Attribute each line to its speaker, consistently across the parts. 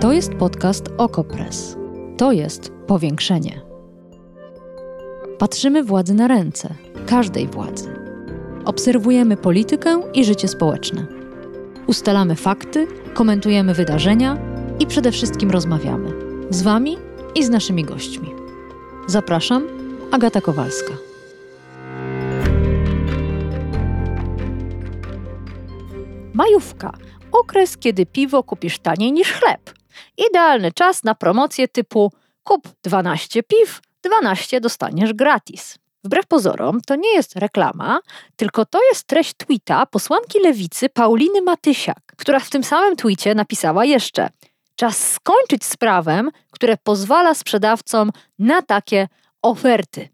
Speaker 1: To jest podcast Okopres. To jest powiększenie. Patrzymy władzy na ręce, każdej władzy. Obserwujemy politykę i życie społeczne. Ustalamy fakty, komentujemy wydarzenia i przede wszystkim rozmawiamy z Wami i z naszymi gośćmi. Zapraszam, Agata Kowalska. Majówka okres, kiedy piwo kupisz taniej niż chleb. Idealny czas na promocję typu kup 12 piw, 12 dostaniesz gratis. Wbrew pozorom, to nie jest reklama, tylko to jest treść tweeta posłanki lewicy Pauliny Matysiak, która w tym samym tweetie napisała jeszcze: Czas skończyć z prawem, które pozwala sprzedawcom na takie oferty.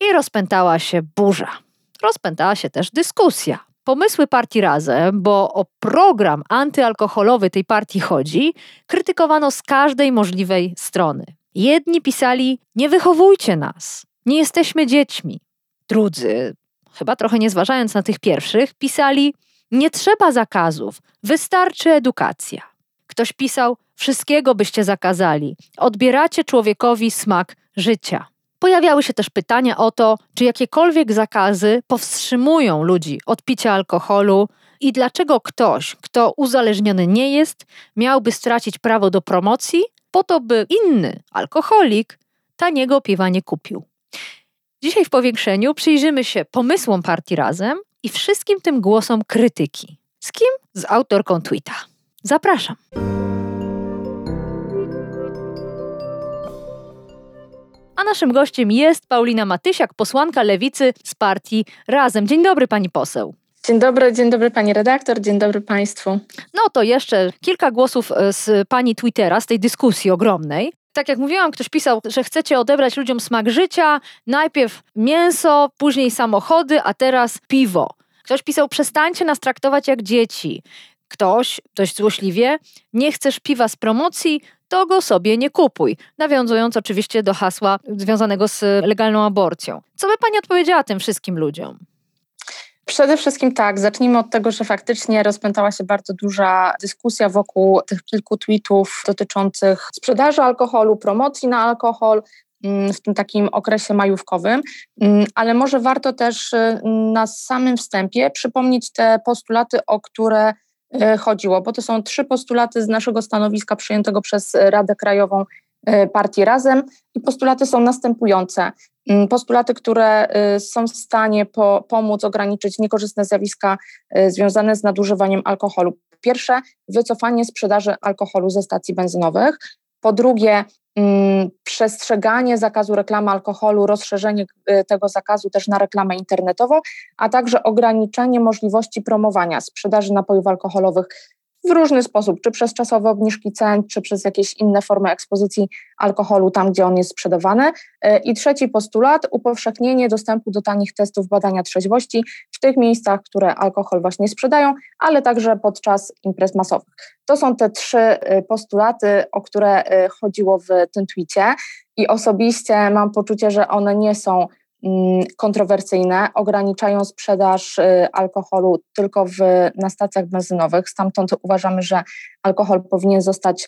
Speaker 1: I rozpętała się burza. Rozpętała się też dyskusja pomysły partii Razem, bo o program antyalkoholowy tej partii chodzi, krytykowano z każdej możliwej strony. Jedni pisali: Nie wychowujcie nas, nie jesteśmy dziećmi. Drudzy, chyba trochę nie zważając na tych pierwszych, pisali: Nie trzeba zakazów, wystarczy edukacja. Ktoś pisał: Wszystkiego byście zakazali, odbieracie człowiekowi smak życia. Pojawiały się też pytania o to, czy jakiekolwiek zakazy powstrzymują ludzi od picia alkoholu i dlaczego ktoś, kto uzależniony nie jest, miałby stracić prawo do promocji, po to by inny alkoholik taniego piwa nie kupił. Dzisiaj w powiększeniu przyjrzymy się pomysłom partii Razem i wszystkim tym głosom krytyki. Z kim? Z autorką tweeta. Zapraszam. A naszym gościem jest Paulina Matysiak, posłanka lewicy z partii Razem. Dzień dobry, pani poseł.
Speaker 2: Dzień dobry, dzień dobry pani redaktor, dzień dobry państwu.
Speaker 1: No to jeszcze kilka głosów e, z pani Twittera, z tej dyskusji ogromnej. Tak jak mówiłam, ktoś pisał, że chcecie odebrać ludziom smak życia, najpierw mięso, później samochody, a teraz piwo. Ktoś pisał, przestańcie nas traktować jak dzieci. Ktoś, dość złośliwie, nie chcesz piwa z promocji, to go sobie nie kupuj. Nawiązując oczywiście do hasła związanego z legalną aborcją. Co by pani odpowiedziała tym wszystkim ludziom?
Speaker 2: Przede wszystkim tak, zacznijmy od tego, że faktycznie rozpętała się bardzo duża dyskusja wokół tych kilku tweetów dotyczących sprzedaży alkoholu, promocji na alkohol, mm, w tym takim okresie majówkowym, mm, ale może warto też y, na samym wstępie przypomnieć te postulaty, o które chodziło, bo to są trzy postulaty z naszego stanowiska przyjętego przez Radę Krajową e, Partii Razem i postulaty są następujące. Mm, postulaty, które e, są w stanie po, pomóc ograniczyć niekorzystne zjawiska związane z nadużywaniem alkoholu. Pierwsze, wycofanie sprzedaży alkoholu ze stacji benzynowych. Po drugie, Mm, przestrzeganie zakazu reklamy alkoholu, rozszerzenie y, tego zakazu też na reklamę internetową, a także ograniczenie możliwości promowania sprzedaży napojów alkoholowych w różny sposób, czy przez czasowe obniżki cen, czy przez jakieś inne formy ekspozycji alkoholu tam, gdzie on jest sprzedawany. E, I trzeci postulat, upowszechnienie dostępu do tanich testów badania trzeźwości w tych miejscach, które alkohol właśnie sprzedają, ale także podczas imprez masowych. To są te trzy e, postulaty, o które e, chodziło w tym twicie i osobiście mam poczucie, że one nie są kontrowersyjne, ograniczają sprzedaż y, alkoholu tylko w, na stacjach benzynowych. Stamtąd uważamy, że alkohol powinien zostać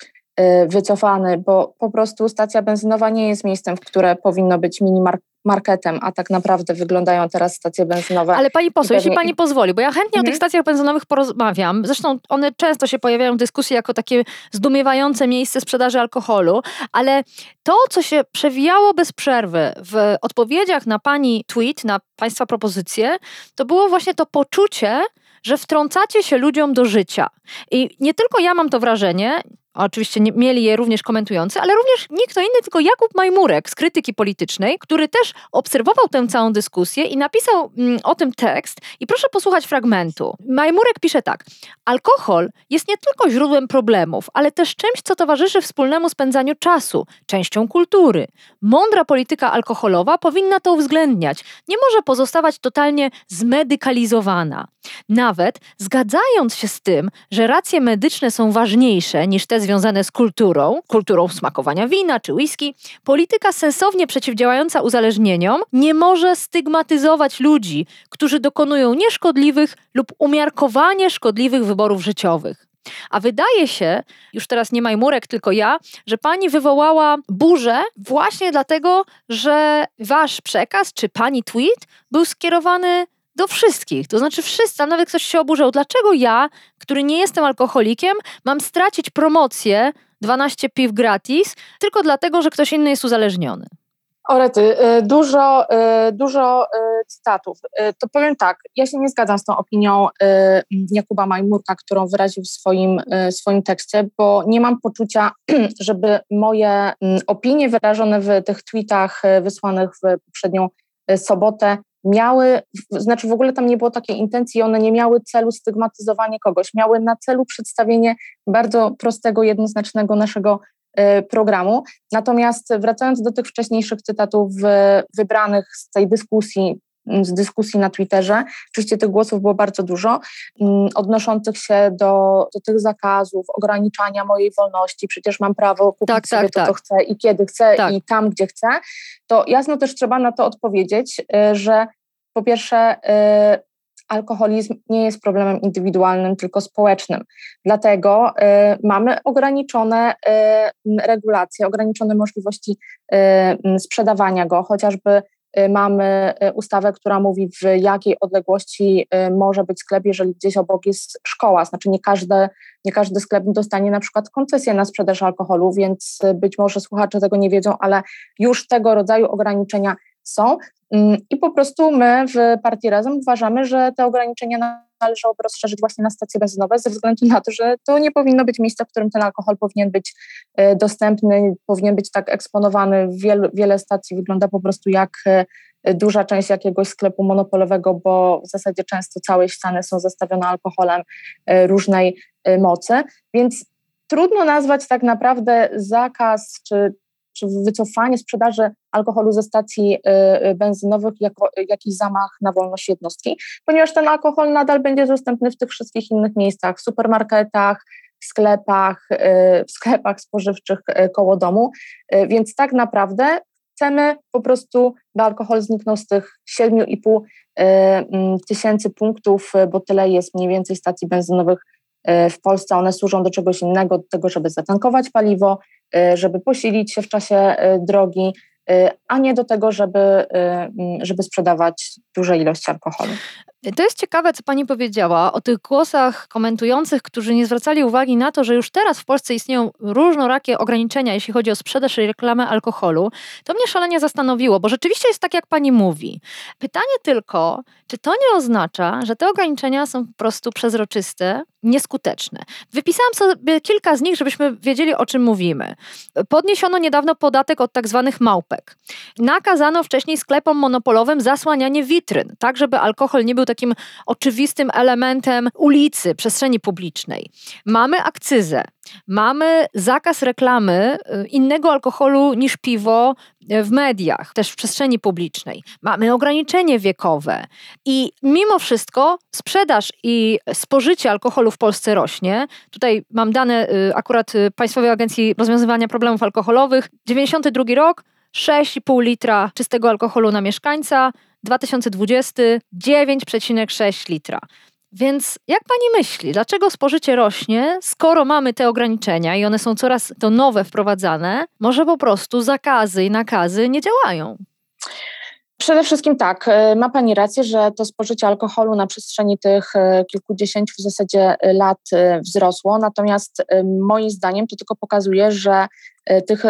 Speaker 2: wycofany, bo po prostu stacja benzynowa nie jest miejscem, w które powinno być minimarket marketem, a tak naprawdę wyglądają teraz stacje benzynowe.
Speaker 1: Ale pani poseł, pewnie... jeśli pani pozwoli, bo ja chętnie mhm. o tych mhm. stacjach benzynowych porozmawiam. Zresztą one często się pojawiają w dyskusji jako takie zdumiewające miejsce sprzedaży alkoholu, ale to, co się przewijało bez przerwy w odpowiedziach na pani tweet, na państwa propozycje, to było właśnie to poczucie, że wtrącacie się ludziom do życia. I nie tylko ja mam to wrażenie, oczywiście nie, mieli je również komentujący, ale również nikt kto inny, tylko Jakub Majmurek z krytyki politycznej, który też obserwował tę całą dyskusję i napisał mm, o tym tekst. I proszę posłuchać fragmentu. Majmurek pisze tak: Alkohol jest nie tylko źródłem problemów, ale też czymś, co towarzyszy wspólnemu spędzaniu czasu, częścią kultury. Mądra polityka alkoholowa powinna to uwzględniać. Nie może pozostawać totalnie zmedykalizowana. Nawet zgadzając się z tym, że racje medyczne są ważniejsze niż te związane z kulturą, kulturą smakowania wina czy whisky, polityka sensownie przeciwdziałająca uzależnieniom nie może stygmatyzować ludzi, którzy dokonują nieszkodliwych lub umiarkowanie szkodliwych wyborów życiowych. A wydaje się, już teraz nie Majmurek, tylko ja, że pani wywołała burzę właśnie dlatego, że wasz przekaz, czy pani tweet był skierowany do wszystkich. To znaczy wszyscy, nawet ktoś się oburzał. Dlaczego ja, który nie jestem alkoholikiem, mam stracić promocję 12 piw gratis tylko dlatego, że ktoś inny jest uzależniony?
Speaker 2: Orety, y, dużo, y, dużo y, cytatów. To powiem tak, ja się nie zgadzam z tą opinią Jakuba Majmurka, którą wyraził w swoim, swoim tekście, bo nie mam poczucia, żeby moje mm, opinie wyrażone w tych tweetach wysłanych w poprzednią sobotę miały, znaczy w ogóle tam nie było takiej intencji, one nie miały celu stygmatyzowania kogoś, miały na celu przedstawienie bardzo prostego, jednoznacznego naszego Y, programu. Natomiast wracając do tych wcześniejszych cytatów wybranych z tej dyskusji, mm, z dyskusji na Twitterze. Oczywiście tych głosów było bardzo dużo, mm, odnoszących się do, do tych zakazów, ograniczania mojej wolności. Przecież mam prawo kupić tak, sobie tak, to, tak. co chcę i kiedy chcę tak. i tam, gdzie chcę. To jasno też trzeba na to odpowiedzieć, y, że po pierwsze y, alkoholizm nie jest problemem indywidualnym, tylko społecznym. Dlatego y, mamy ograniczone y, regulacje, ograniczone możliwości sprzedawania go, chociażby mamy ustawę, która mówi, w jakiej odległości może być sklep, jeżeli gdzieś obok jest szkoła. Znaczy nie, każde, nie każdy sklep dostanie na przykład koncesję na sprzedaż alkoholu, więc być może słuchacze tego nie wiedzą, ale już tego rodzaju ograniczenia są. Mm, I po prostu my w Partii Razem uważamy, że te ograniczenia należałoby rozszerzyć właśnie na stacje benzynowe, ze względu na to, że to nie powinno być miejsce, w którym ten alkohol powinien być e, dostępny, powinien być tak eksponowany. Wiele, wiele stacji wygląda po prostu jak e, duża część jakiegoś sklepu monopolowego, bo w zasadzie często całe ściany są zastawione alkoholem e, różnej mocy, więc trudno nazwać tak naprawdę zakaz czy czy wycofanie sprzedaży alkoholu ze stacji y, y, benzynowych jako jakiś zamach na wolność jednostki, ponieważ ten alkohol nadal będzie dostępny w tych wszystkich innych miejscach, w supermarketach, w sklepach, y, w sklepach spożywczych koło domu, więc tak naprawdę chcemy po prostu, by alkohol zniknął z tych 7,5 mm, tysięcy punktów, bo tyle jest mniej więcej stacji benzynowych w Polsce. One służą do czegoś innego, do tego, żeby zatankować paliwo, Y, żeby posilić się w czasie y, drogi, y, a nie do tego, żeby, żeby sprzedawać duże ilości alkoholu.
Speaker 1: To jest ciekawe, co pani powiedziała o tych głosach komentujących, którzy nie zwracali uwagi na to, że już teraz w Polsce istnieją różnorakie ograniczenia, jeśli chodzi o sprzedaż i reklamę alkoholu. To mnie szalenie zastanowiło, bo rzeczywiście jest tak, jak pani mówi. Pytanie tylko, czy to nie oznacza, że te ograniczenia są po prostu przezroczyste, nieskuteczne? Wypisałam sobie kilka z nich, żebyśmy wiedzieli, o czym mówimy. Podniesiono niedawno podatek od tak zwanych małpek. Nakazano wcześniej sklepom monopolowym zasłanianie witryn, tak żeby alkohol nie był takim oczywistym elementem ulicy, przestrzeni publicznej. Mamy akcyzę, mamy zakaz reklamy y, innego alkoholu niż piwo y, w mediach, też w przestrzeni publicznej. Mamy ograniczenie wiekowe i mimo wszystko sprzedaż i spożycie alkoholu w Polsce rośnie. Tutaj mam dane y, akurat Państwowej Agencji Rozwiązywania Problemów Alkoholowych. 92 rok 6,5 litra czystego alkoholu na mieszkańca, 2020 9,6 litra. Więc jak pani myśli, dlaczego spożycie rośnie, skoro mamy te ograniczenia i one są coraz to nowe wprowadzane? Może po prostu zakazy i nakazy nie działają?
Speaker 2: Przede wszystkim tak, e, ma Pani rację, że to spożycie alkoholu na przestrzeni tych e, kilkudziesięciu w zasadzie e, lat wzrosło, natomiast moim zdaniem to tylko pokazuje, że tych,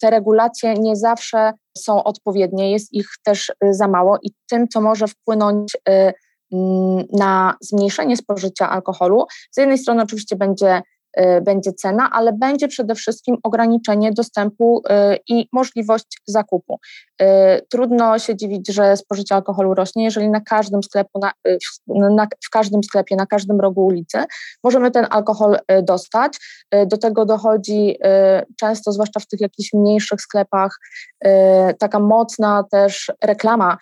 Speaker 2: te regulacje nie zawsze są odpowiednie, jest ich też za mało i tym, co może wpłynąć na zmniejszenie spożycia alkoholu, z jednej strony oczywiście będzie będzie cena, ale będzie przede wszystkim ograniczenie dostępu y, i możliwość zakupu. Y, trudno się dziwić, że spożycie alkoholu rośnie, jeżeli na każdym sklepu, na, na, w każdym sklepie, na każdym rogu ulicy możemy ten alkohol dostać. Do tego dochodzi często, zwłaszcza w tych jakichś mniejszych sklepach, taka mocna też reklama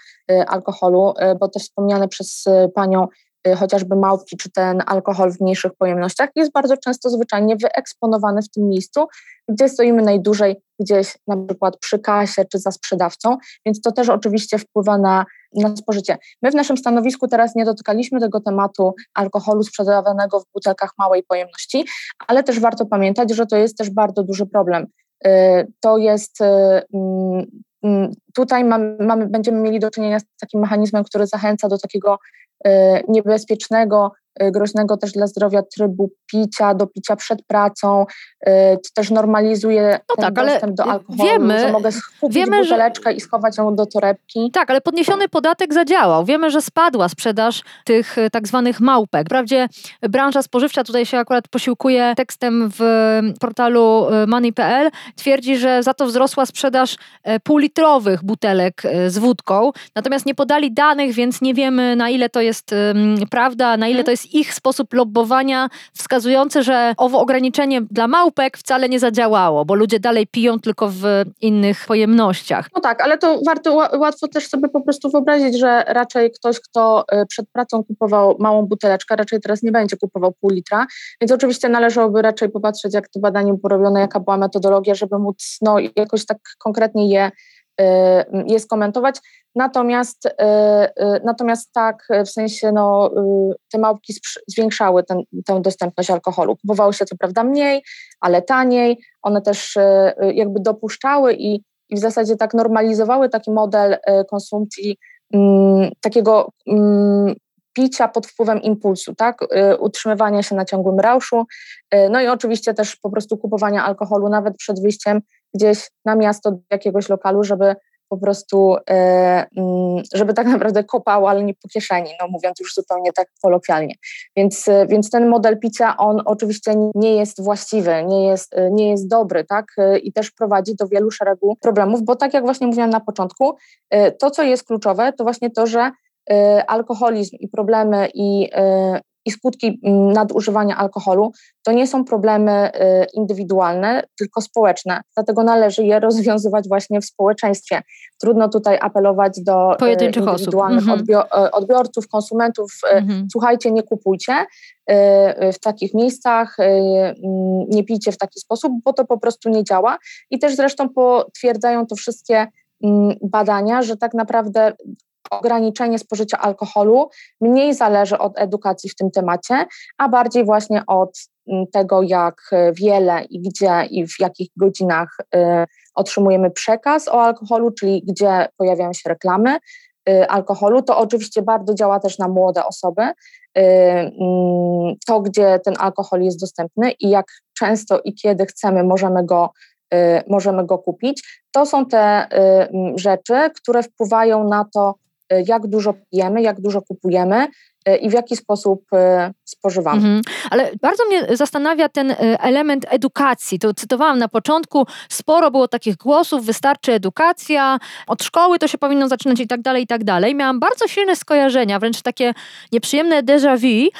Speaker 2: alkoholu, bo te wspomniane przez Panią y, chociażby małpki, czy ten alkohol w mniejszych pojemnościach, jest bardzo często zwyczajnie wyeksponowany w tym miejscu, gdzie stoimy najdłużej, gdzieś na przykład przy kasie czy za sprzedawcą, więc to też oczywiście wpływa na, na spożycie. My w naszym stanowisku teraz nie dotykaliśmy tego tematu alkoholu sprzedawanego w butelkach małej pojemności, ale też warto pamiętać, że to jest też bardzo duży problem. Y, to jest y, mm, mm, tutaj mamy, mamy, będziemy mieli do czynienia z takim mechanizmem, który zachęca do takiego y, niebezpiecznego Y, groźnego też dla zdrowia trybu picia, do picia przed pracą, to też normalizuje no ten tak, dostęp do alkoholu, wiemy, że mogę kupić wiemy, buteleczkę że... i schować ją do torebki.
Speaker 1: Tak, ale podniesiony podatek zadziałał. Wiemy, że spadła sprzedaż tych tak zwanych małpek. Wprawdzie branża spożywcza, tutaj się akurat posiłkuje tekstem w portalu money.pl, twierdzi, że za to wzrosła sprzedaż półlitrowych butelek z wódką, natomiast nie podali danych, więc nie wiemy na ile to jest prawda, na ile hmm. to jest ich sposób lobbowania wskazujący, że owo ograniczenie dla małpek wcale nie zadziałało, bo ludzie dalej piją tylko w innych pojemnościach.
Speaker 2: No tak, ale to warto łatwo też sobie po prostu wyobrazić, że raczej ktoś, kto y, przed pracą kupował małą buteleczkę, raczej teraz nie będzie kupował pół litra, więc oczywiście należałoby raczej popatrzeć, jak to badanie było robione, jaka była metodologia, żeby móc no, jakoś tak konkretnie je je skomentować. Natomiast, y, y, natomiast tak, w sensie no, y, te małpki zwiększały ten, tę dostępność alkoholu. Kupowało się co prawda mniej, ale taniej. One też jakby dopuszczały i, i w zasadzie tak normalizowały taki model konsumpcji mm, takiego mm, picia pod wpływem impulsu, tak? utrzymywania się na ciągłym rauszu, no i oczywiście też po prostu kupowania alkoholu nawet przed wyjściem gdzieś na miasto do jakiegoś lokalu, żeby po prostu, e, mm, żeby tak naprawdę kopało, ale nie po kieszeni, no mówiąc już zupełnie tak kolokwialnie. Więc, e, więc ten model picia, on oczywiście nie jest właściwy, nie jest, e, nie jest dobry, tak? I też prowadzi do wielu szeregu problemów, bo tak jak właśnie mówiłam na początku, to co jest kluczowe, to właśnie to, że alkoholizm i problemy i, i skutki mm, nadużywania alkoholu to nie są problemy y, indywidualne, tylko społeczne. Dlatego należy je rozwiązywać właśnie w społeczeństwie. Trudno tutaj apelować do y, Pojedynczych indywidualnych osób. Mhm. Y, odbiorców, konsumentów. Mhm. Słuchajcie, nie kupujcie w takich miejscach, mm, nie pijcie w taki sposób, bo to po prostu nie działa. I też zresztą potwierdzają to wszystkie mm, badania, że tak naprawdę ograniczenie spożycia alkoholu mniej zależy od edukacji w tym temacie, a bardziej właśnie od mm, tego, jak wiele i gdzie i w jakich godzinach y, otrzymujemy przekaz o alkoholu, czyli gdzie pojawiają się reklamy y, alkoholu. To oczywiście bardzo działa też na młode osoby. Y, mm, to, gdzie ten alkohol jest dostępny i jak często i kiedy chcemy, możemy go możemy go kupić. To są te rzeczy, które wpływają na to, Y, jak dużo pijemy, jak dużo kupujemy y, i w jaki sposób y, spożywamy. Mhm.
Speaker 1: Ale bardzo mnie zastanawia ten element edukacji. To cytowałam na początku, sporo było takich głosów, wystarczy edukacja, od szkoły to się powinno zaczynać i tak dalej, i tak dalej. Miałam bardzo silne skojarzenia, wręcz takie nieprzyjemne déjà vu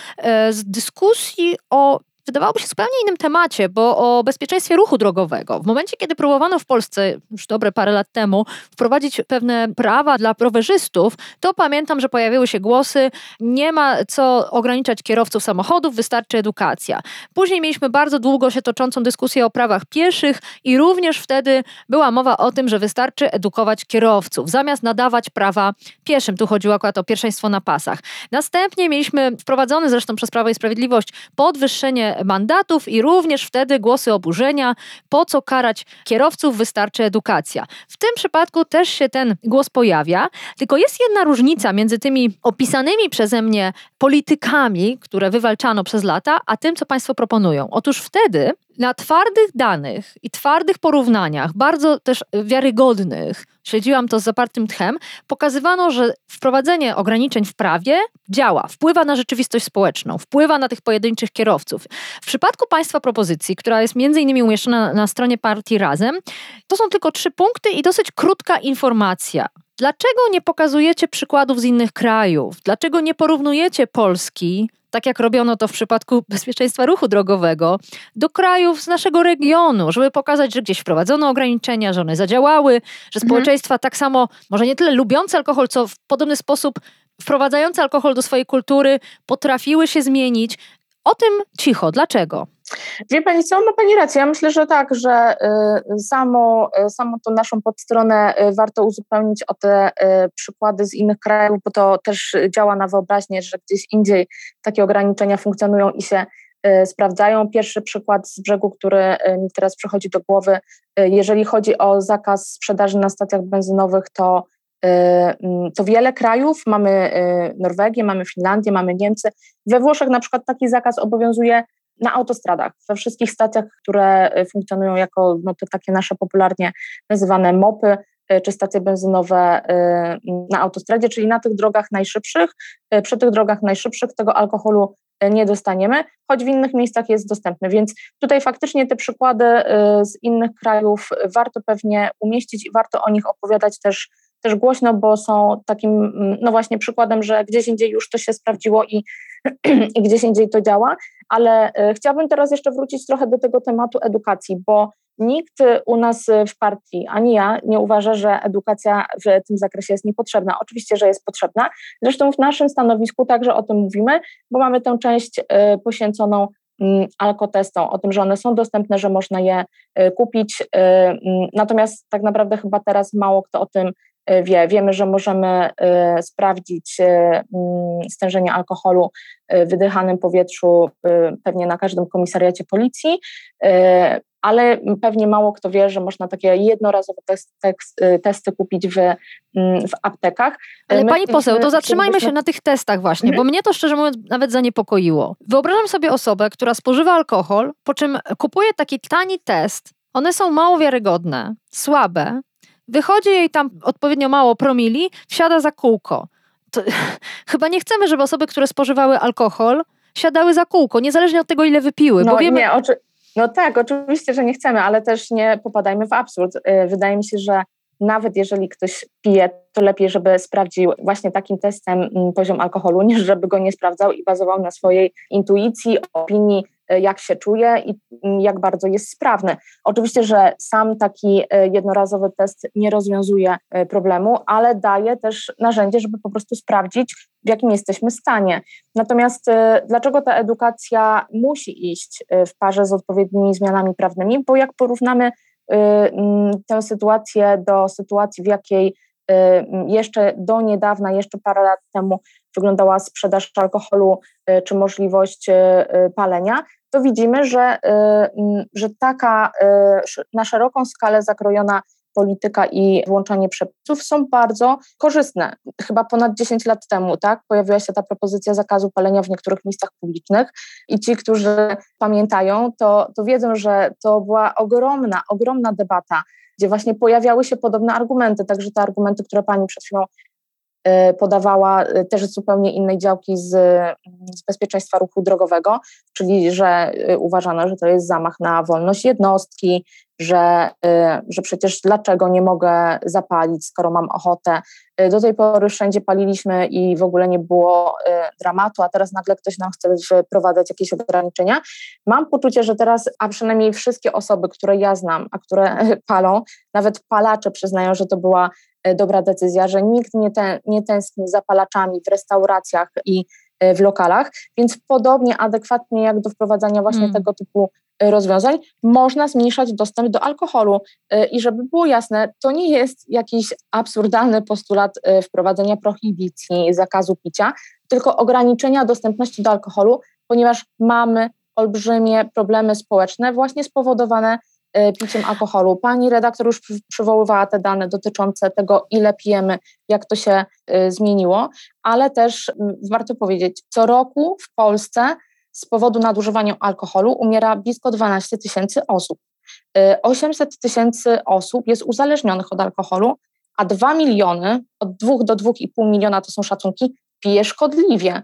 Speaker 1: z dyskusji o wydawałoby się zupełnie innym temacie, bo o bezpieczeństwie ruchu drogowego. W momencie, kiedy próbowano w Polsce już dobre parę lat temu wprowadzić pewne prawa dla rowerzystów, to pamiętam, że pojawiły się głosy, nie ma co ograniczać kierowców samochodów, wystarczy edukacja. Później mieliśmy bardzo długo się toczącą dyskusję o prawach pieszych i również wtedy była mowa o tym, że wystarczy edukować kierowców, zamiast nadawać prawa pieszym. Tu chodziło akurat o pierwszeństwo na pasach. Następnie mieliśmy wprowadzony zresztą przez Prawo i Sprawiedliwość podwyższenie mandatów i również wtedy głosy oburzenia, po co karać kierowców, wystarczy edukacja. W tym przypadku też się ten głos pojawia, tylko jest jedna różnica między tymi opisanymi przeze mnie politykami, które wywalczano przez lata, a tym, co Państwo proponują. Otóż wtedy na twardych danych i twardych porównaniach, bardzo też wiarygodnych, śledziłam to z zapartym tchem, pokazywano, że wprowadzenie ograniczeń w prawie działa, wpływa na rzeczywistość społeczną, wpływa na tych pojedynczych kierowców. W przypadku państwa propozycji, która jest między innymi umieszczona na stronie partii Razem, to są tylko trzy punkty i dosyć krótka informacja. Dlaczego nie pokazujecie przykładów z innych krajów? Dlaczego nie porównujecie Polski tak jak robiono to w przypadku bezpieczeństwa ruchu drogowego, do krajów z naszego regionu, żeby pokazać, że gdzieś wprowadzono ograniczenia, że one zadziałały, że mhm. społeczeństwa tak samo, może nie tyle lubiące alkohol, co w podobny sposób wprowadzające alkohol do swojej kultury potrafiły się zmienić. O tym cicho. Dlaczego?
Speaker 2: Wie Pani co, ma Pani rację. Ja myślę, że tak, że y, samo, y, samo tą naszą podstronę y, warto uzupełnić o te przykłady z innych krajów, bo to też działa na wyobraźnię, że gdzieś indziej takie ograniczenia funkcjonują i się sprawdzają. Pierwszy przykład z brzegu, który mi teraz przychodzi do głowy, jeżeli chodzi o zakaz sprzedaży na stacjach benzynowych, to mm, to wiele krajów, mamy Norwegię, mamy Finlandię, mamy Niemcy. We Włoszech na przykład taki zakaz obowiązuje na autostradach, we wszystkich stacjach, które y, funkcjonują jako no, te takie nasze popularnie nazywane mopy, y, czy stacje benzynowe y, na autostradzie, czyli na tych drogach najszybszych. Przy tych drogach najszybszych tego alkoholu nie dostaniemy, choć w innych miejscach jest dostępny. Więc tutaj faktycznie te przykłady z innych krajów warto pewnie umieścić i warto o nich opowiadać też, też głośno, bo są takim, mm, no właśnie, przykładem, że gdzieś indziej już to się sprawdziło i, i gdzieś indziej to działa. Ale e, chciałabym teraz jeszcze wrócić trochę do tego tematu edukacji, bo nikt u nas w partii, ani ja, nie uważa, że edukacja w tym zakresie jest niepotrzebna. Oczywiście, że jest potrzebna. Zresztą w naszym stanowisku także o tym mówimy, bo mamy tę część e, poświęconą mm, alkotestom, o tym, że one są dostępne, że można je e, kupić. Mm, natomiast tak naprawdę chyba teraz mało kto o tym wie. Wiemy, że możemy e, sprawdzić e, mm, stężenie alkoholu w wydychanym powietrzu pewnie na każdym komisariacie policji, ale pewnie mało kto wie, że można takie jednorazowe test, tekst, testy kupić w, mm, w aptekach.
Speaker 1: Ale My pani poseł, to zatrzymajmy się na tych testach właśnie, mhm. bo mnie to szczerze mówiąc nawet zaniepokoiło. Wyobrażam sobie osobę, która spożywa alkohol, po czym kupuje taki tani test. One są mało wiarygodne, słabe, Wychodzi jej tam odpowiednio mało promili, wsiada za kółko. To, chyba nie chcemy, żeby osoby, które spożywały alkohol, siadały za kółko, niezależnie od tego, ile wypiły.
Speaker 2: No,
Speaker 1: bo wiemy...
Speaker 2: nie, oczy... no tak, oczywiście, że nie chcemy, ale też nie popadajmy w absurd. Y, wydaje mi się, że nawet jeżeli ktoś pije, to lepiej, żeby sprawdził właśnie takim testem mm, poziom alkoholu, niż żeby go nie sprawdzał i bazował na swojej intuicji, opinii, jak się czuje i mm, jak bardzo jest sprawny. Oczywiście, że sam taki e, jednorazowy test nie rozwiązuje e, problemu, ale daje też narzędzie, żeby po prostu sprawdzić, w jakim jesteśmy stanie. Natomiast dlaczego ta edukacja musi iść w parze z odpowiednimi zmianami prawnymi? Bo jak porównamy tę sytuację do sytuacji, w jakiej jeszcze do niedawna, jeszcze parę lat temu wyglądała sprzedaż alkoholu czy możliwość palenia, to widzimy, że, y, że taka y, na szeroką skalę zakrojona polityka i włączanie przepisów są bardzo korzystne. Chyba ponad 10 lat temu tak, pojawiła się ta propozycja zakazu palenia w niektórych miejscach publicznych i ci, którzy pamiętają, to, to wiedzą, że to była ogromna, ogromna debata, gdzie właśnie pojawiały się podobne argumenty, także te argumenty, które pani przed chwilą podawała y, też zupełnie innej działki z, z bezpieczeństwa ruchu drogowego, czyli że y, uważano, że to jest zamach na wolność jednostki, że, że przecież dlaczego nie mogę zapalić, skoro mam ochotę. Do tej pory wszędzie paliliśmy i w ogóle nie było dramatu, a teraz nagle ktoś nam chce wprowadzać jakieś ograniczenia. Mam poczucie, że teraz, a przynajmniej wszystkie osoby, które ja znam, a które palą, nawet palacze przyznają, że to była dobra decyzja, że nikt nie, ten, nie tęskni za palaczami w restauracjach i w lokalach, więc podobnie adekwatnie jak do wprowadzania właśnie mm. tego typu rozwiązań, można zmniejszać dostęp do alkoholu. I żeby było jasne, to nie jest jakiś absurdalny postulat wprowadzenia prohibicji, zakazu picia, tylko ograniczenia dostępności do alkoholu, ponieważ mamy olbrzymie problemy społeczne właśnie spowodowane Y, piciem alkoholu. Pani redaktor już przywoływała te dane dotyczące tego, ile pijemy, jak to się zmieniło, ale też warto powiedzieć, co roku w Polsce z powodu nadużywania alkoholu umiera blisko 12 tysięcy osób. 800 y, tysięcy osób jest uzależnionych od alkoholu, a 2 miliony, od 2 do 2,5 miliona to są szacunki, pije szkodliwie.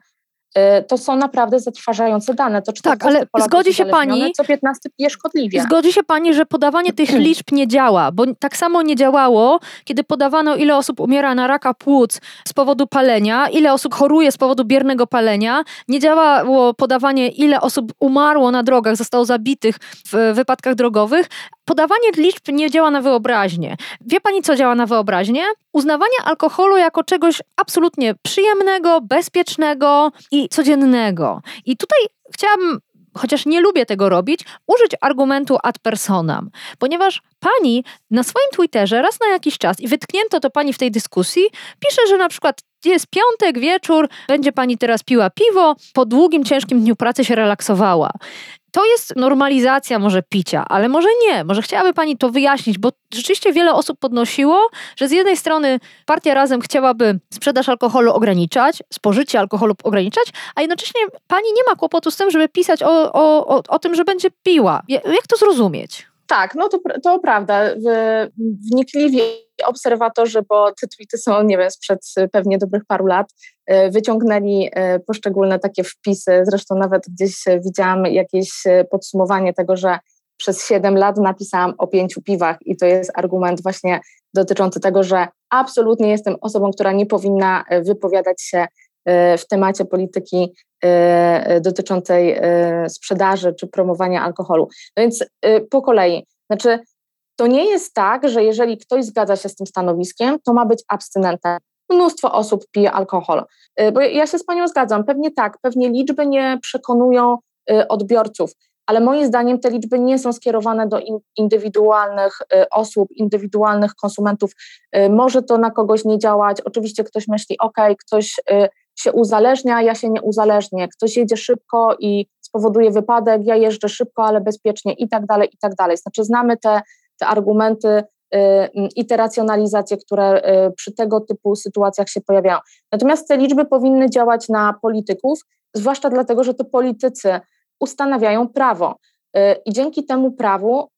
Speaker 2: Y, to są naprawdę zatrważające dane. To
Speaker 1: tak, ale zgodzi się pani.
Speaker 2: Co 15 pije szkodliwie.
Speaker 1: Zgodzi się pani, że podawanie tych liczb nie działa, bo tak samo nie działało, kiedy podawano, ile osób umiera na raka płuc z powodu palenia, ile osób choruje z powodu biernego palenia. Nie działało podawanie, ile osób umarło na drogach, zostało zabitych w wypadkach drogowych, podawanie liczb nie działa na wyobraźnię. Wie pani, co działa na wyobraźnię? Uznawanie alkoholu jako czegoś absolutnie przyjemnego, bezpiecznego i codziennego. I tutaj chciałabym chociaż nie lubię tego robić, użyć argumentu ad personam, ponieważ pani na swoim Twitterze raz na jakiś czas, i wytknięto to pani w tej dyskusji, pisze, że na przykład jest piątek, wieczór, będzie pani teraz piła piwo, po długim, ciężkim dniu pracy się relaksowała. To jest normalizacja może picia, ale może nie. Może chciałaby Pani to wyjaśnić, bo rzeczywiście wiele osób podnosiło, że z jednej strony partia razem chciałaby sprzedaż alkoholu ograniczać, spożycie alkoholu ograniczać, a jednocześnie Pani nie ma kłopotu z tym, żeby pisać o, o, o, o tym, że będzie piła. Jak to zrozumieć?
Speaker 2: Tak, no to, to prawda. Wnikliwi obserwatorzy, bo te tweety są, nie wiem, sprzed pewnie dobrych paru lat, e, wyciągnęli e, poszczególne takie wpisy. Zresztą nawet gdzieś widziałam jakieś podsumowanie tego, że przez 7 lat napisałam o pięciu piwach i to jest argument właśnie dotyczący tego, że absolutnie jestem osobą, która nie powinna wypowiadać się w temacie polityki dotyczącej sprzedaży czy promowania alkoholu. No więc po kolei, znaczy to nie jest tak, że jeżeli ktoś zgadza się z tym stanowiskiem, to ma być abstynentem. Mnóstwo osób pije alkohol. Bo ja się z Panią zgadzam, pewnie tak, pewnie liczby nie przekonują odbiorców, ale moim zdaniem te liczby nie są skierowane do indywidualnych osób, indywidualnych konsumentów. Może to na kogoś nie działać. Oczywiście ktoś myśli, ok, ktoś się uzależnia, ja się nie uzależnię. Ktoś jedzie szybko i spowoduje wypadek, ja jeżdżę szybko, ale bezpiecznie i tak dalej, i tak dalej. Znaczy znamy te, te argumenty y, i te racjonalizacje, które y, przy tego typu sytuacjach się pojawiają. Natomiast te liczby powinny działać na polityków, zwłaszcza dlatego, że to politycy ustanawiają prawo. Y, I dzięki temu prawu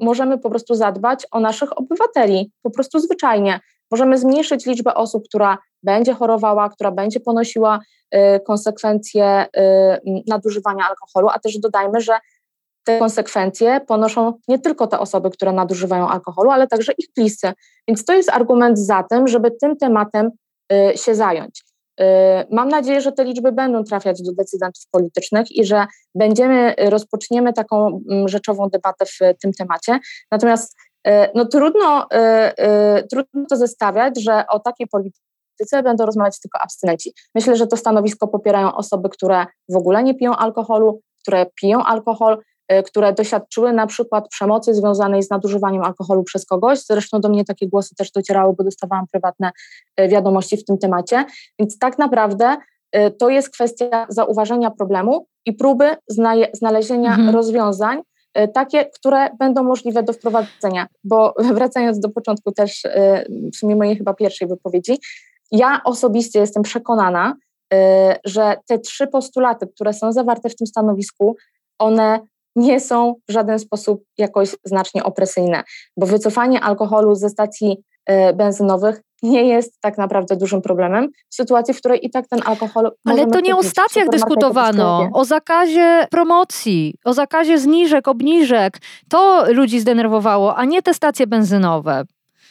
Speaker 2: możemy po prostu zadbać o naszych obywateli, po prostu zwyczajnie. Możemy zmniejszyć liczbę osób, która będzie chorowała, która będzie ponosiła y, konsekwencje y, nadużywania alkoholu, a też dodajmy, że te konsekwencje ponoszą nie tylko te osoby, które nadużywają alkoholu, ale także ich bliscy. Więc to jest argument za tym, żeby tym tematem y, się zająć. Mam nadzieję, że te liczby będą trafiać do decydentów politycznych i że będziemy, rozpoczniemy taką mm, rzeczową debatę w tym temacie. Natomiast no trudno, trudno to zestawiać, że o takiej polityce będą rozmawiać tylko abstynenci. Myślę, że to stanowisko popierają osoby, które w ogóle nie piją alkoholu, które piją alkohol, które doświadczyły na przykład przemocy związanej z nadużywaniem alkoholu przez kogoś. Zresztą do mnie takie głosy też docierały, bo dostawałam prywatne wiadomości w tym temacie. Więc tak naprawdę to jest kwestia zauważenia problemu i próby znalezienia mhm. rozwiązań, takie, które będą możliwe do wprowadzenia. Bo wracając do początku też w sumie mojej chyba pierwszej wypowiedzi, ja osobiście jestem przekonana, y, że te trzy postulaty, które są zawarte w tym stanowisku, one nie są w żaden sposób jakoś znacznie opresyjne, bo wycofanie alkoholu ze stacji benzynowych nie jest tak naprawdę dużym problemem w sytuacji, w której i tak ten alkohol.
Speaker 1: Ale to nie o stacjach dyskutowano, o zakazie promocji, o zakazie zniżek, obniżek. To ludzi zdenerwowało, a nie te stacje benzynowe.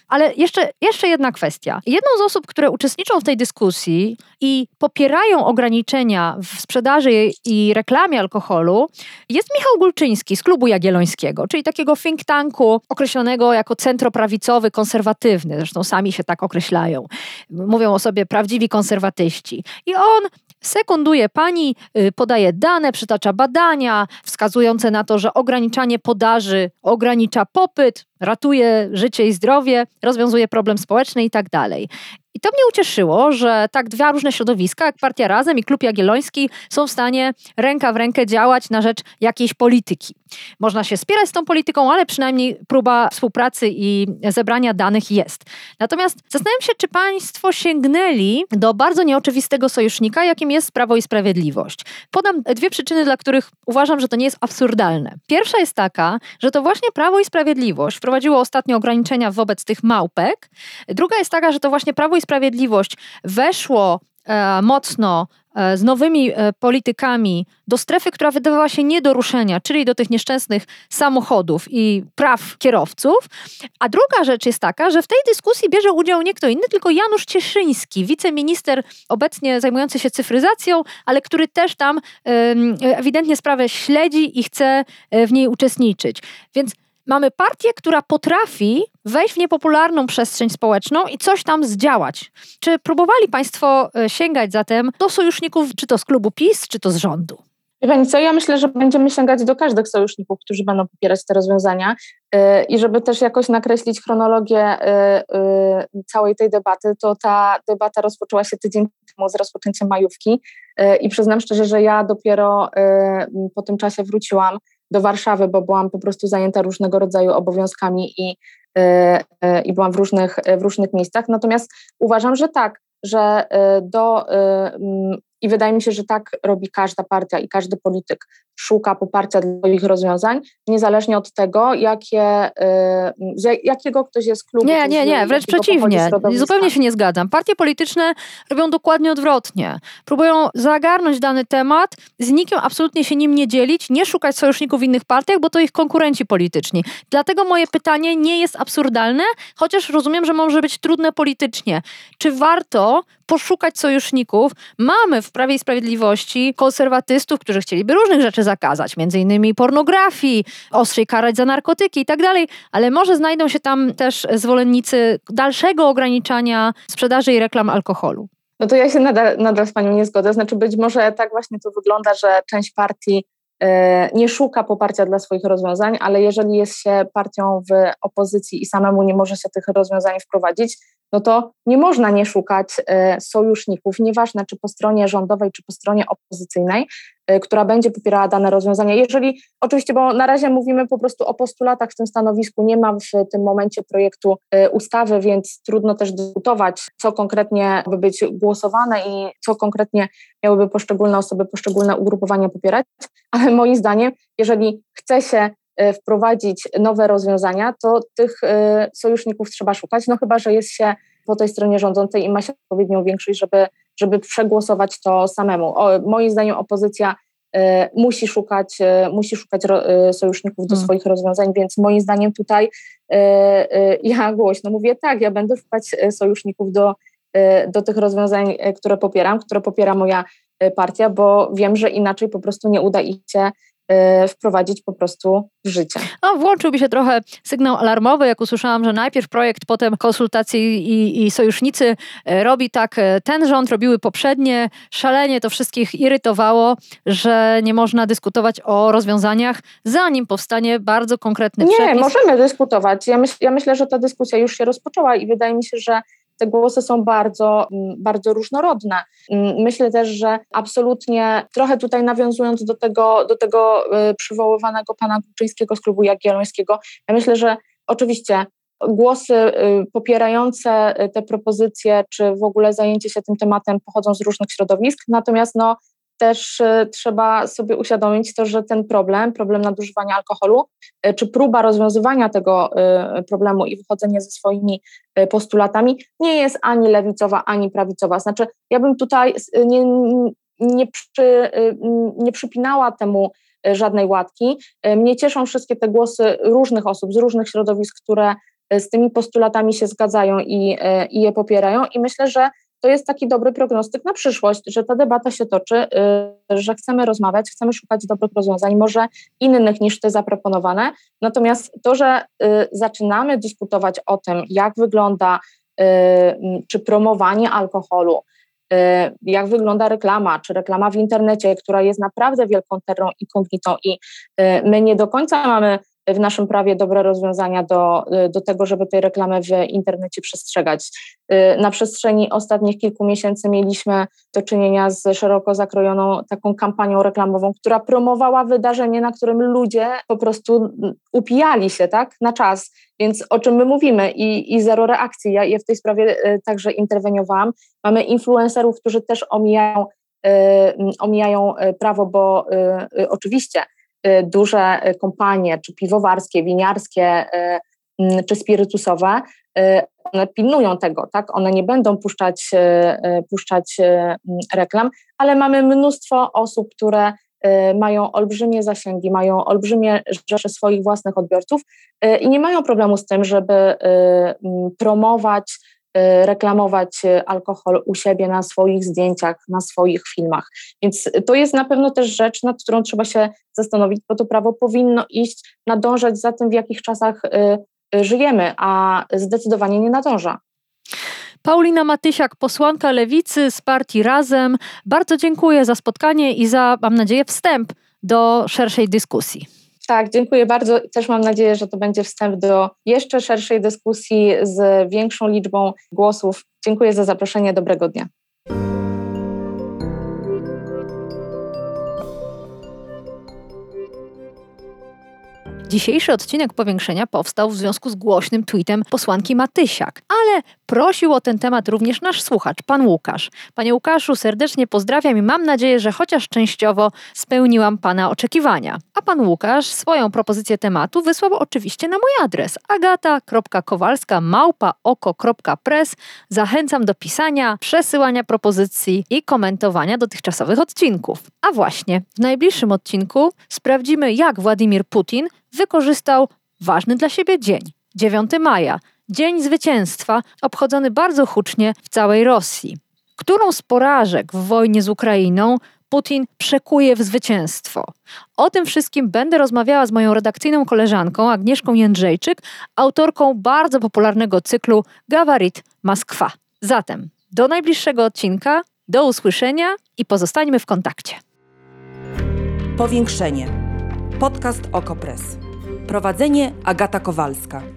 Speaker 1: Ale jeszcze, jeszcze jedna kwestia. Jedną z osób, które uczestniczą w tej dyskusji i popierają ograniczenia w sprzedaży i reklamie alkoholu jest Michał Gulczyński z Klubu Jagiellońskiego, czyli takiego think tanku określonego jako centroprawicowy, konserwatywny. Zresztą sami się tak określają. Mówią o sobie prawdziwi konserwatyści. I on sekunduje pani, y, podaje dane, przytacza badania wskazujące na to, że ograniczanie podaży ogranicza popyt, ratuje życie i zdrowie, rozwiązuje problem społeczny i tak dalej. I to mnie ucieszyło, że tak dwa różne środowiska, jak Partia Razem i Klub Jagielloński, są w stanie ręka w rękę działać na rzecz jakiejś polityki. Można się spierać z tą polityką, ale przynajmniej próba współpracy i zebrania danych jest. Natomiast zastanawiam się, czy Państwo sięgnęli do bardzo nieoczywistego sojusznika, jakim jest Prawo i Sprawiedliwość. Podam dwie przyczyny, dla których uważam, że to nie jest absurdalne. Pierwsza jest taka, że to właśnie Prawo i Sprawiedliwość wprowadziło ostatnio ograniczenia wobec tych małpek. Druga jest taka, że to właśnie Prawo i Sprawiedliwość weszło e, mocno z nowymi e, politykami do strefy, która wydawała się nie do ruszenia, czyli do tych nieszczęsnych samochodów i praw kierowców. A druga rzecz jest taka, że w tej dyskusji bierze udział nie kto inny, tylko Janusz Cieszyński, wiceminister obecnie zajmujący się cyfryzacją, ale który też tam ewidentnie sprawę śledzi i chce w niej uczestniczyć. Więc mamy partię, która potrafi wejść w niepopularną przestrzeń społeczną i coś tam zdziałać. Czy próbowali Państwo e, sięgać zatem do sojuszników, czy to z klubu PiS, czy to z rządu?
Speaker 2: Pani co, ja myślę, że będziemy sięgać do każdych sojuszników, którzy będą popierać te rozwiązania yy, i żeby też jakoś nakreślić chronologię yy, całej tej debaty, to ta debata rozpoczęła się tydzień temu z rozpoczęciem majówki i przyznam szczerze, że ja dopiero po tym czasie wróciłam do Warszawy, bo byłam po prostu zajęta różnego rodzaju obowiązkami i, i byłam w różnych, w różnych miejscach. Natomiast uważam, że tak, że do i wydaje mi się, że tak robi każda partia i każdy polityk. Szuka poparcia dla swoich rozwiązań, niezależnie od tego, jakie, y, z jakiego ktoś jest klubu.
Speaker 1: Nie, nie, nie, wręcz przeciwnie. Zupełnie się nie zgadzam. Partie polityczne robią dokładnie odwrotnie. Próbują zagarnąć dany temat, z nikim absolutnie się nim nie dzielić, nie szukać sojuszników w innych partiach, bo to ich konkurenci polityczni. Dlatego moje pytanie nie jest absurdalne, chociaż rozumiem, że może być trudne politycznie. Czy warto poszukać sojuszników? Mamy w Prawie i Sprawiedliwości konserwatystów, którzy chcieliby różnych rzeczy zakazać, między innymi pornografii, ostrzej karać za narkotyki i tak dalej, ale może znajdą się tam też zwolennicy dalszego ograniczania sprzedaży i reklam alkoholu.
Speaker 2: No to ja się nadal, nadal z Panią nie zgodzę. Znaczy być może tak właśnie to wygląda, że część partii e, nie szuka poparcia dla swoich rozwiązań, ale jeżeli jest się partią w opozycji i samemu nie może się tych rozwiązań wprowadzić, no to nie można nie szukać e, sojuszników, nieważne czy po stronie rządowej, czy po stronie opozycyjnej, e, która będzie popierała dane rozwiązania. Jeżeli, oczywiście, bo na razie mówimy po prostu o postulatach w tym stanowisku, nie ma w tym momencie projektu e, ustawy, więc trudno też dyskutować, co konkretnie miałoby być głosowane i co konkretnie miałyby poszczególne osoby, poszczególne ugrupowania popierać, ale moim zdaniem, jeżeli chce się wprowadzić nowe rozwiązania, to tych e, sojuszników trzeba szukać, no chyba, że jest się po tej stronie rządzącej i ma się odpowiednią większość, żeby, żeby przegłosować to samemu. O, moim zdaniem opozycja e, musi szukać, musi szukać sojuszników do hmm. swoich rozwiązań, więc moim zdaniem tutaj ja głośno mówię tak, ja będę szukać sojuszników do, do tych rozwiązań, które popieram, które popiera moja partia, bo wiem, że inaczej po prostu nie uda ich się wprowadzić po prostu w życie.
Speaker 1: No, włączył mi się trochę sygnał alarmowy, jak usłyszałam, że najpierw projekt, potem konsultacje i, i sojusznicy y, robi tak y, ten rząd, robiły poprzednie. Szalenie to wszystkich irytowało, że nie można dyskutować o rozwiązaniach, zanim powstanie bardzo konkretny
Speaker 2: nie,
Speaker 1: przepis.
Speaker 2: Nie, możemy dyskutować. Ja, myśl, ja myślę, że ta dyskusja już się rozpoczęła i wydaje mi się, że te głosy są bardzo, mm, bardzo różnorodne. Mm, myślę też, że absolutnie trochę tutaj nawiązując do tego, do tego y, przywoływanego pana Kuczyńskiego z klubu Jagiellońskiego, ja myślę, że oczywiście głosy y, popierające y, te propozycje, czy w ogóle zajęcie się tym tematem pochodzą z różnych środowisk, natomiast no, też y, trzeba sobie uświadomić to, że ten problem, problem nadużywania alkoholu, y, czy próba rozwiązywania tego y, problemu i wychodzenia ze swoimi postulatami nie jest ani lewicowa, ani prawicowa. Znaczy, ja bym tutaj nie, nie, przy, nie przypinała temu żadnej łatki. Mnie cieszą wszystkie te głosy różnych osób z różnych środowisk, które z tymi postulatami się zgadzają i, i je popierają, i myślę, że to jest taki dobry prognostyk na przyszłość, że ta debata się toczy, y, że chcemy rozmawiać, chcemy szukać dobrych rozwiązań, może innych niż te zaproponowane. Natomiast to, że y, zaczynamy dyskutować o tym, jak wygląda y, czy promowanie alkoholu, jak wygląda reklama, czy reklama w internecie, która jest naprawdę wielką terrą inkognitą i my nie do końca mamy w naszym prawie dobre rozwiązania do, do tego, żeby tej reklamy w internecie przestrzegać. Y, na przestrzeni ostatnich kilku miesięcy mieliśmy do czynienia z szeroko zakrojoną taką kampanią reklamową, która promowała wydarzenie, na którym ludzie po prostu upijali się tak, na czas. Więc o czym my mówimy i, i zero reakcji. Ja, ja w tej sprawie y, także interweniowałam. Mamy influencerów, którzy też omijają, y, omijają prawo, bo oczywiście duże y, kompanie, czy piwowarskie, winiarskie, y, czy spirytusowe, one pilnują tego, tak? One nie będą puszczać, puszczać reklam, ale mamy mnóstwo osób, które mają olbrzymie zasięgi, mają olbrzymie rzesze swoich własnych odbiorców i nie mają problemu z tym, żeby promować reklamować alkohol u siebie na swoich zdjęciach, na swoich filmach. Więc to jest na pewno też rzecz, nad którą trzeba się zastanowić, bo to prawo powinno iść, nadążać za tym, w jakich czasach żyjemy, a zdecydowanie nie nadąża.
Speaker 1: Paulina Matysiak, posłanka Lewicy z partii Razem. Bardzo dziękuję za spotkanie i za, mam nadzieję, wstęp do szerszej dyskusji.
Speaker 2: Tak, dziękuję bardzo. Też mam nadzieję, że to będzie wstęp do jeszcze szerszej dyskusji z większą liczbą głosów. Dziękuję za zaproszenie. Dobrego dnia.
Speaker 1: Dzisiejszy odcinek powiększenia powstał w związku z głośnym tweetem posłanki Matysiak, ale prosił o ten temat również nasz słuchacz, pan Łukasz. Panie Łukaszu, serdecznie pozdrawiam i mam nadzieję, że chociaż częściowo spełniłam pana oczekiwania. A pan Łukasz swoją propozycję tematu wysłał oczywiście na mój adres agata.kowalska oko.press. Zachęcam do pisania, przesyłania propozycji i komentowania dotychczasowych odcinków. A właśnie, w najbliższym odcinku sprawdzimy, jak Władimir Putin wykorzystał ważny dla siebie dzień 9 maja, Dzień Zwycięstwa, obchodzony bardzo hucznie w całej Rosji. Którą z porażek w wojnie z Ukrainą Putin przekuje w zwycięstwo? O tym wszystkim będę rozmawiała z moją redakcyjną koleżanką Agnieszką Jędrzejczyk, autorką bardzo popularnego cyklu Gawarit Moskwa. Zatem do najbliższego odcinka, do usłyszenia i pozostańmy w kontakcie.
Speaker 3: Powiększenie. Podcast Okopres. Prowadzenie Agata Kowalska.